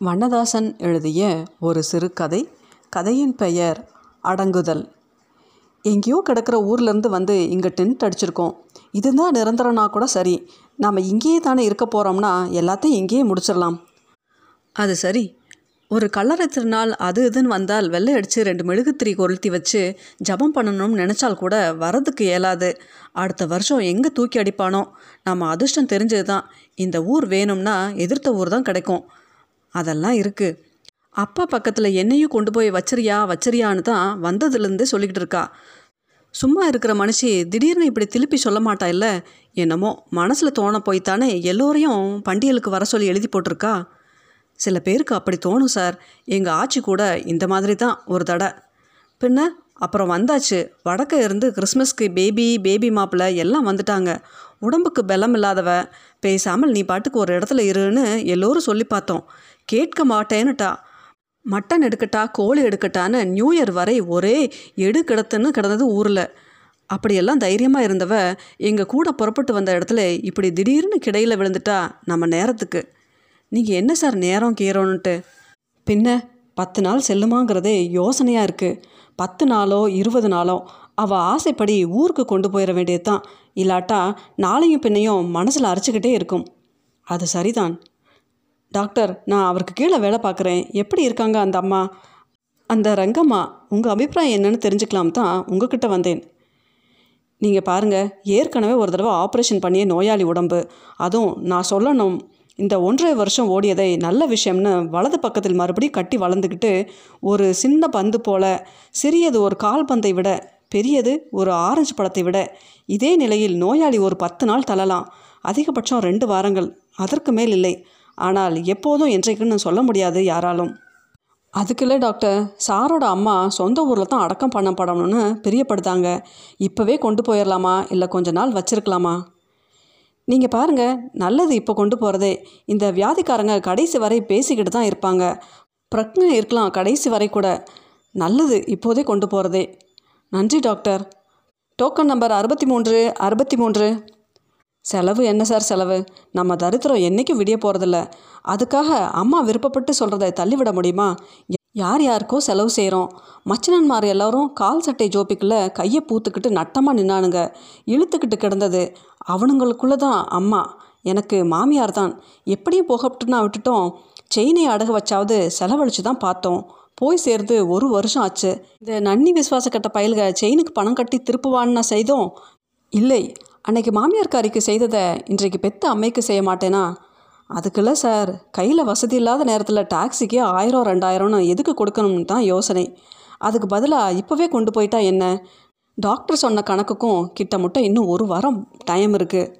வண்ணதாசன் எழுதிய ஒரு சிறுகதை கதையின் பெயர் அடங்குதல். எங்கேயோ கிடக்கிற ஊர்லேருந்து வந்து இங்கே டென்ட் அடிச்சிருக்கோம். இதுதான் நிரந்தரம்னா கூட சரி. நாம் இங்கேயே தானே இருக்க போகிறோம்னா எல்லாத்தையும் இங்கேயே முடிச்சிடலாம். அது சரி. ஒரு கல்லறை திருநாள் அது இதுன்னு வந்தால் வெள்ளை அடித்து ரெண்டு மெழுகுத்திரி கொளுத்தி வச்சு ஜபம் பண்ணணும்னு நினச்சால் கூட வரதுக்கு இயலாது. அடுத்த வருஷம் எங்கே தூக்கி அடிப்பானோ? நம்ம அதிர்ஷ்டம் தெரிஞ்சது தான் இந்த ஊர் வேணும்னா எதிர்த்த ஊர் தான் கிடைக்கும். அதெல்லாம் இருக்குது அப்பா பக்கத்தில் என்னையும் கொண்டு போய் வச்சிரியா வச்சிரியான்னு தான் வந்ததுலேருந்தே சொல்லிக்கிட்டு இருக்கா. சும்மா இருக்கிற மனுஷி திடீர்னு இப்படி திருப்பி சொல்ல மாட்டா இல்லை? என்னமோ மனசில் தோண போய்த்தானே எல்லோரையும் பண்டிகைகளுக்கு வர சொல்லி எழுதி போட்டிருக்கா. சில பேருக்கு அப்படி தோணும் சார். எங்கள் ஆச்சி கூட இந்த மாதிரி தான் ஒரு தடை. பின்ன அப்புறம் வந்தாச்சு. வடக்க இருந்து கிறிஸ்மஸ்க்கு பேபி பேபி மாப்பிள்ளை எல்லாம் வந்துட்டாங்க. உடம்புக்கு பலம் இல்லாதவ பேசாமல் நீ பாட்டுக்கு ஒரு இடத்துல இருன்னு எல்லோரும் சொல்லி பார்த்தோம். கேட்க மாட்டேன்னுட்டா. மட்டன் எடுக்கட்டா கோழி எடுக்கட்டான்னு நியூ இயர் வரை ஒரே எடு கிடத்துன்னு கிடந்தது ஊரில். அப்படியெல்லாம் தைரியமாக இருந்தவ எங்கள் கூட புறப்பட்டு வந்த இடத்துல இப்படி திடீர்னு கிடையில் விழுந்துட்டா நம்ம நேரத்துக்கு. நீங்கள் என்ன சார் நேரம் கீறோன்ட்டு பின்ன பத்து நாள் செல்லுமாங்கிறதே யோசனையாக இருக்குது பத்து நாளோ இருபது நாளோ அவள் ஆசைப்படி ஊருக்கு கொண்டு போயிட வேண்டியது தான் இல்லாட்டா நாளையும் பின்னையும் மனசில் அரைச்சிக்கிட்டே இருக்கும். அது சரிதான். டாக்டர் நான் அவருக்கு கீழே வேலை பார்க்குறேன். எப்படி இருக்காங்க அந்த அம்மா? அந்த ரங்கம்மா உங்கள் அபிப்பிராயம் என்னன்னு தெரிஞ்சுக்கலாம் தான் உங்ககிட்ட வந்தேன். நீங்கள் பாருங்கள் ஏற்கனவே ஒரு தடவை ஆப்ரேஷன் பண்ணிய நோயாளி உடம்பு. அதுவும் நான் சொல்லணும். இந்த ஒன்றரை வருஷம் ஓடியதை நல்ல விஷயம்னு வலது பக்கத்தில் மறுபடியும் கட்டி வளர்ந்துக்கிட்டு ஒரு சின்ன பந்து போல சிறியது ஒரு கால் பந்தை விட பெரியது ஒரு ஆரஞ்சு பழத்தை விட இதே நிலையில் நோயாளி ஒரு பத்து நாள் தள்ளலாம். அதிகபட்சம் ரெண்டு வாரங்கள். அதற்கு மேல் இல்லை. ஆனால் எப்போதும் என்றைக்குன்னு சொல்ல முடியாது யாராலும். அதுக்குள்ளே டாக்டர். சாரோட அம்மா சொந்த ஊரில் தான் அடக்கம் பண்ணப்படணும்னு பிரியப்படுத்தாங்க. இப்போவே கொண்டு போயிடலாமா இல்லை கொஞ்ச நாள் வச்சிருக்கலாமா? நீங்கள் பாருங்கள் நல்லது இப்போ கொண்டு போகிறதே இந்த வியாதிக்காரங்க கடைசி வரை பேசிக்கிட்டு தான் இருப்பாங்க. பிரச்சனை இருக்கலாம் கடைசி வரை கூட. நல்லது இப்போதே கொண்டு போகிறதே நன்றி டாக்டர். டோக்கன் நம்பர் அறுபத்தி மூன்று அறுபத்தி மூன்று செலவு என்ன சார் செலவு? நம்ம தரித்திரம் என்றைக்கும் விடிய போகிறதில்ல அதுக்காக அம்மா விருப்பப்பட்டு சொல்கிறத தள்ளிவிட முடியுமா? யார் யாருக்கோ செலவு செய்கிறோம் மச்சினன்மார் எல்லாரும் கால் சட்டை ஜோப்பிக்குள்ளே கையை பூத்துக்கிட்டு நட்டமாக நின்னானுங்க. இழுத்துக்கிட்டு கிடந்தது. அவனுங்களுக்குள்ளே தான் அம்மா. எனக்கு மாமியார் தான் எப்படியும் போகட்டுன்னா விட்டுட்டோம். செயினை அடகு வச்சாவது செலவழித்து தான் பார்த்தோம். போய் சேர்ந்து ஒரு வருஷம் ஆச்சு. இந்த நன்னி விசுவாச கட்ட பயல்க செயினுக்கு பணம் கட்டி திருப்புவான்னு செய்தோம்? இல்லை. அன்னைக்கு மாமியார்காரிக்கு செய்ததை இன்றைக்கு பெத்த அம்மைக்கு செய்ய மாட்டேனா? அதுக்குள்ள சார் கையில் வசதி இல்லாத நேரத்தில் டாக்ஸிக்கே ஆயிரம் ரெண்டாயிரம்னு எதுக்கு கொடுக்கணும்னு தான் யோசனை. அதுக்கு பதிலாக இப்போவே கொண்டு போயிட்டா என்ன? டாக்டர் சொன்ன கணக்குக்கும் கிட்டமுட்ட இன்னும் ஒரு வாரம் டைம் இருக்குது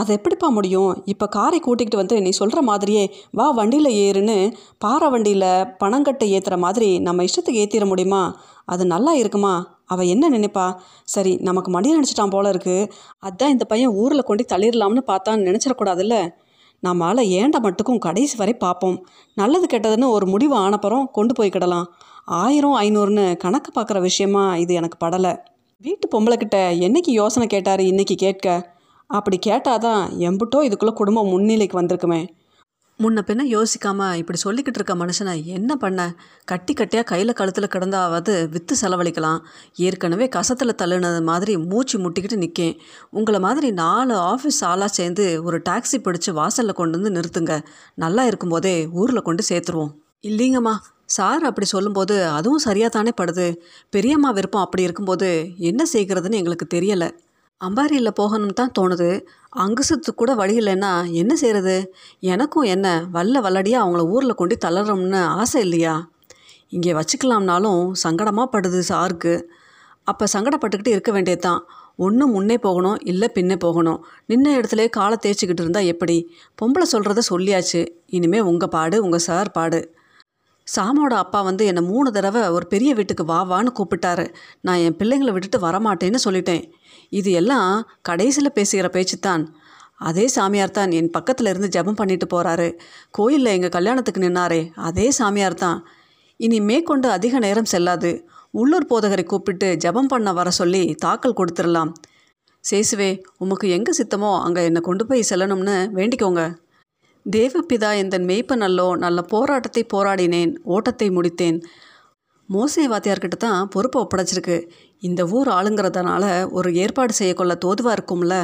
அது எப்படிப்பா முடியும்? இப்போ காரை கூட்டிகிட்டு வந்து நீ சொல்கிற மாதிரியே வா வண்டியில் ஏறுன்னு பாறை வண்டியில் பணங்கட்டை ஏற்றுற மாதிரி நம்ம இஷ்டத்துக்கு ஏற்றிட முடியுமா? அது நல்லா இருக்குமா? அவள் என்ன நினைப்பா? சரி நமக்கு மடி நினச்சிட்டான் போல இருக்குது அதான் இந்த பையன் ஊரில் கொண்டு தள்ளிடலாம்னு பார்த்தான்னு நினச்சிடக்கூடாதுல்ல? நம்மளால் ஏண்ட மட்டுக்கும் கடைசி வரை பார்ப்போம் நல்லது கெட்டதுன்னு ஒரு முடிவு ஆனப்புறம் கொண்டு போய்க்கிடலாம் ஆயிரம் ஐநூறுன்னு கணக்கு பார்க்குற விஷயமா இது எனக்கு படலை. வீட்டு பொம்பளைக்கிட்ட என்னைக்கு யோசனை கேட்டார் இன்னைக்கு கேட்க? அப்படி கேட்டாதான் எம்புட்டோ இதுக்குள்ளே குடும்பம் முன்னிலைக்கு வந்திருக்குமே. முன்ன பின்ன யோசிக்காமல் இப்படி சொல்லிக்கிட்டு இருக்க மனுஷனை என்ன பண்ண? கட்டி கட்டியாக கையில் கழுத்தில் கிடந்தாவது விற்று செலவழிக்கலாம். ஏற்கனவே கசத்தில் தள்ளுனது மாதிரி மூச்சு முட்டிக்கிட்டு நிற்கேன் உங்களை மாதிரி நாலு ஆஃபீஸ் ஆளாக சேர்ந்து ஒரு டாக்ஸி பிடிச்சி வாசலில் கொண்டு வந்து நிறுத்துங்க. நல்லா இருக்கும்போதே ஊரில் கொண்டு சேர்த்துருவோம். இல்லைங்கம்மா. சார் அப்படி சொல்லும்போது அதுவும் சரியாக தானே படுது. பெரியம்மா விருப்பம் அப்படி இருக்கும்போது என்ன செய்கிறதுன்னு எங்களுக்கு தெரியலை. அம்பாரியில் போகணும் தான் தோணுது. அங்குசத்து கூட வழி இல்லைன்னா என்ன செய்கிறது எனக்கும் என்ன வல்ல வல்லடியாக அவங்கள ஊரில் கொண்டு தளரணும்னு ஆசை இல்லையா? இங்கே வச்சுக்கலாம்னாலும் சங்கடமாக படுது சாருக்கு. அப்போ சங்கடப்பட்டுக்கிட்டு இருக்க வேண்டியது தான். ஒன்று முன்னே போகணும் இல்லை பின்னே போகணும். நின்ன இடத்துல காலை தேய்ச்சிக்கிட்டு இருந்தால் எப்படி? பொம்பளை சொல்கிறத சொல்லியாச்சு. இனிமேல் உங்கள் பாடு உங்கள் சார் பாடு. சாமோட அப்பா வந்து என்னை மூணு தடவை ஒரு பெரிய வீட்டுக்கு வா வான்னு கூப்பிட்டாரு. நான் என் பிள்ளைங்களை விட்டுட்டு வரமாட்டேன்னு சொல்லிட்டேன். இது எல்லாம் கடைசியில் பேசுகிற பேச்சு தான் அதே சாமியார் தான் என் பக்கத்தில் இருந்து ஜெபம் பண்ணிட்டு போகிறாரு கோயிலில் எங்கள் கல்யாணத்துக்கு நின்னாரே அதே சாமியார் தான். இனி மேற்கொண்டு அதிக நேரம் செல்லாது. உள்ளூர் போதகரை கூப்பிட்டு ஜெபம் பண்ண வர சொல்லி தாக்கல் கொடுத்துடலாம். சேசுவே உமக்கு எங்கே சித்தமோ அங்கே என்னை கொண்டு போய் செல்லணும்னு வேண்டிக்கோங்க. தேவப்பிதா எந்தன் மெய்ப்பனல்லோ நல்ல போராட்டத்தை போராடினேன் ஓட்டத்தை முடித்தேன். மோசை வாத்தியார்கிட்ட தான் பொறுப்பை ஒப்படைச்சிருக்கு. இந்த ஊர் ஆளுங்கிறதுனால ஒரு ஏற்பாடு செய்யக்கொள்ள தோதுவாக இருக்கும்ல?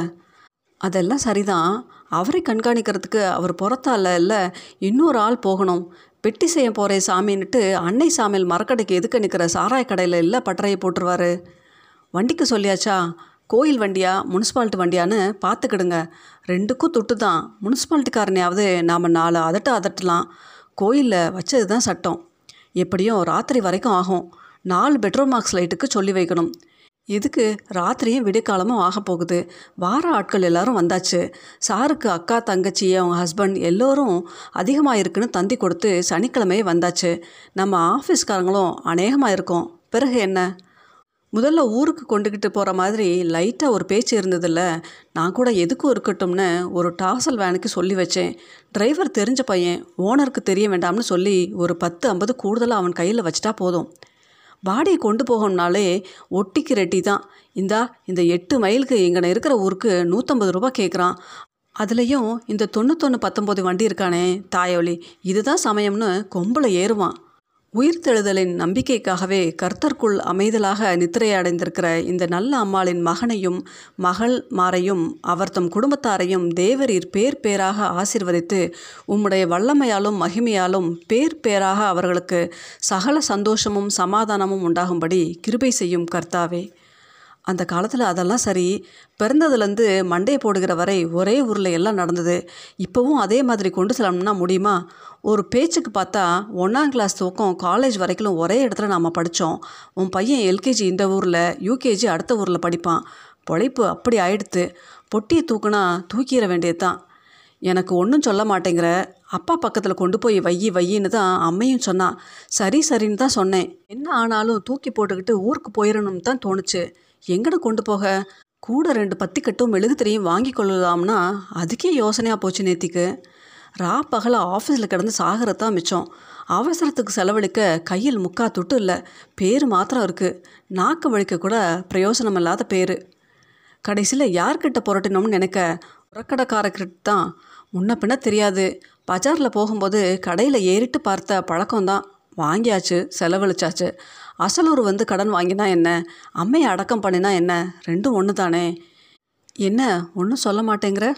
அதெல்லாம் சரிதான். அவரை கண்காணிக்கிறதுக்கு அவர் புறத்தால இல்லை இன்னொரு ஆள் போகணும். பெட்டி செய்ய போகிற சாமின்னுட்டு அன்னை சாமியில் மரக்கடைக்கு எதுக்கு நிற்கிற சாராய கடையில் இல்லை பட்டறையை போட்டுருவாரு? வண்டிக்கு சொல்லியாச்சா? கோயில் வண்டியா முனிசிபாலிட்டி வண்டியான்னு பார்த்துக்கிடுங்க. ரெண்டுக்கும் தொட்டு தான் முனிசிபாலிட்டிக்காரனையாவது நாம் நாலு அதட்ட அதட்டலாம். கோயிலில் வச்சது தான் சட்டம். எப்படியும் ராத்திரி வரைக்கும் ஆகும். நாலு பெட்ரோல் மார்க்ஸ் லைட்டுக்கு சொல்லி வைக்கணும். இதுக்கு ராத்திரியும் விடியக்காலமும் ஆக போகுது. வார ஆட்கள் எல்லாரும் வந்தாச்சு. சாருக்கு அக்கா தங்கச்சி அவங்க ஹஸ்பண்ட் எல்லோரும் அதிகமாக இருக்குன்னு தந்தி கொடுத்து சனிக்கிழமையே வந்தாச்சு. நம்ம ஆஃபீஸ்காரங்களும் அநேகமாக இருக்கோம் பிறகு என்ன? முதல்ல ஊருக்கு கொண்டுக்கிட்டு போகிற மாதிரி லைட்டாக ஒரு பேச்சு இருந்ததில்ல. நான் கூட எதுக்கும் இருக்கட்டும்னு ஒரு டாசல் வேனுக்கு சொல்லி வச்சேன். டிரைவர் தெரிஞ்ச பையன் ஓனருக்கு தெரிய வேண்டாம்னு சொல்லி ஒரு பத்து ஐம்பது கூடுதலாக அவன் கையில் வச்சிட்டா போதும். பாடியை கொண்டு போகணும்னாலே ஒட்டிக்கு ரெட்டி தான். இந்தா இந்த எட்டு மைலுக்கு இங்கே இருக்கிற ஊருக்கு நூற்றம்பது ரூபா கேட்குறான் அதுலேயும் இந்த தொண்ணூத்தொன்று பத்தொம்போது வண்டி இருக்கானே தாயொலி. இதுதான் சமயம்னு கொம்பில் ஏறுவான். உயிர்த்தெழுதலின் நம்பிக்கைக்காகவே கர்த்தர்க்குள் அமைதலாக நித்திரையடைந்திருக்கிற இந்த நல்ல அம்மாளின் மகனையும் மகள் மாரையும் அவர் தம் குடும்பத்தாரையும் தேவரீர் பேர் பேராக ஆசிர்வதித்து உம்முடைய வல்லமையாலும் மகிமையாலும் பேர் பேராக அவர்களுக்கு சகல சந்தோஷமும் சமாதானமும் உண்டாகும்படி கிருபை செய்யும் கர்த்தாவே. அந்த காலத்தில் அதெல்லாம் சரி பிறந்ததுலேருந்து மண்டையை போடுகிற வரை ஒரே ஊரில் எல்லாம் நடந்தது. இப்போவும் அதே மாதிரி கொண்டு செல்லணும்னா முடியுமா? ஒரு பேச்சுக்கு பார்த்தா ஒன்றாம் கிளாஸ் தூக்கம் காலேஜ் வரைக்கும் ஒரே இடத்துல நாம் படித்தோம் உன் பையன் எல்கேஜி இந்த ஊரில் யூகேஜி அடுத்த ஊரில் படிப்பான். பொழைப்பு அப்படி ஆயிடுத்து. பொட்டியை தூக்குனா தூக்கிட வேண்டியது தான் எனக்கு ஒன்றும் சொல்ல மாட்டேங்கிற. அப்பா பக்கத்தில் கொண்டு போய் வையி வையின்னு தான் அம்மையும் சொன்னான் சரி சரின்னு தான் சொன்னேன். என்ன ஆனாலும் தூக்கி போட்டுக்கிட்டு ஊருக்கு போயிடணும்னு தான் தோணுச்சு. எங்கட கொண்டு போக? கூட ரெண்டு பத்திக்கட்டும் மெழுகுத்திரையும் வாங்கி கொள்ளலாம்னா அதுக்கே யோசனையாக போச்சு நேத்திக்கு. ரா பகல ஆஃபீஸில் கிடந்து சாகிறது தான் மிச்சம். அவசரத்துக்கு செலவழிக்க கையில் முக்கா துட்டு இல்லை. பேர் மாத்திரம் இருக்குது நாக்கு வழிக்க கூட பிரயோஜனம் இல்லாத பேர். கடைசியில் யார்கிட்ட புரட்டினோம்னு நினைக்க உரக்கடைக்காரர்கிட்ட தான். முன்ன பின்ன தெரியாது. பஜாரில் போகும்போது கடையில் ஏறிட்டு பார்த்த பழக்கம்தான். வாங்கியாச்சு செலவழிச்சாச்சு. அசலூர் வந்து கடன் வாங்கினா என்ன? அம்மையை அடக்கம் பண்ணினா என்ன? ரெண்டும் ஒன்று தானே என்ன ஒன்றும் சொல்ல மாட்டேங்கிற?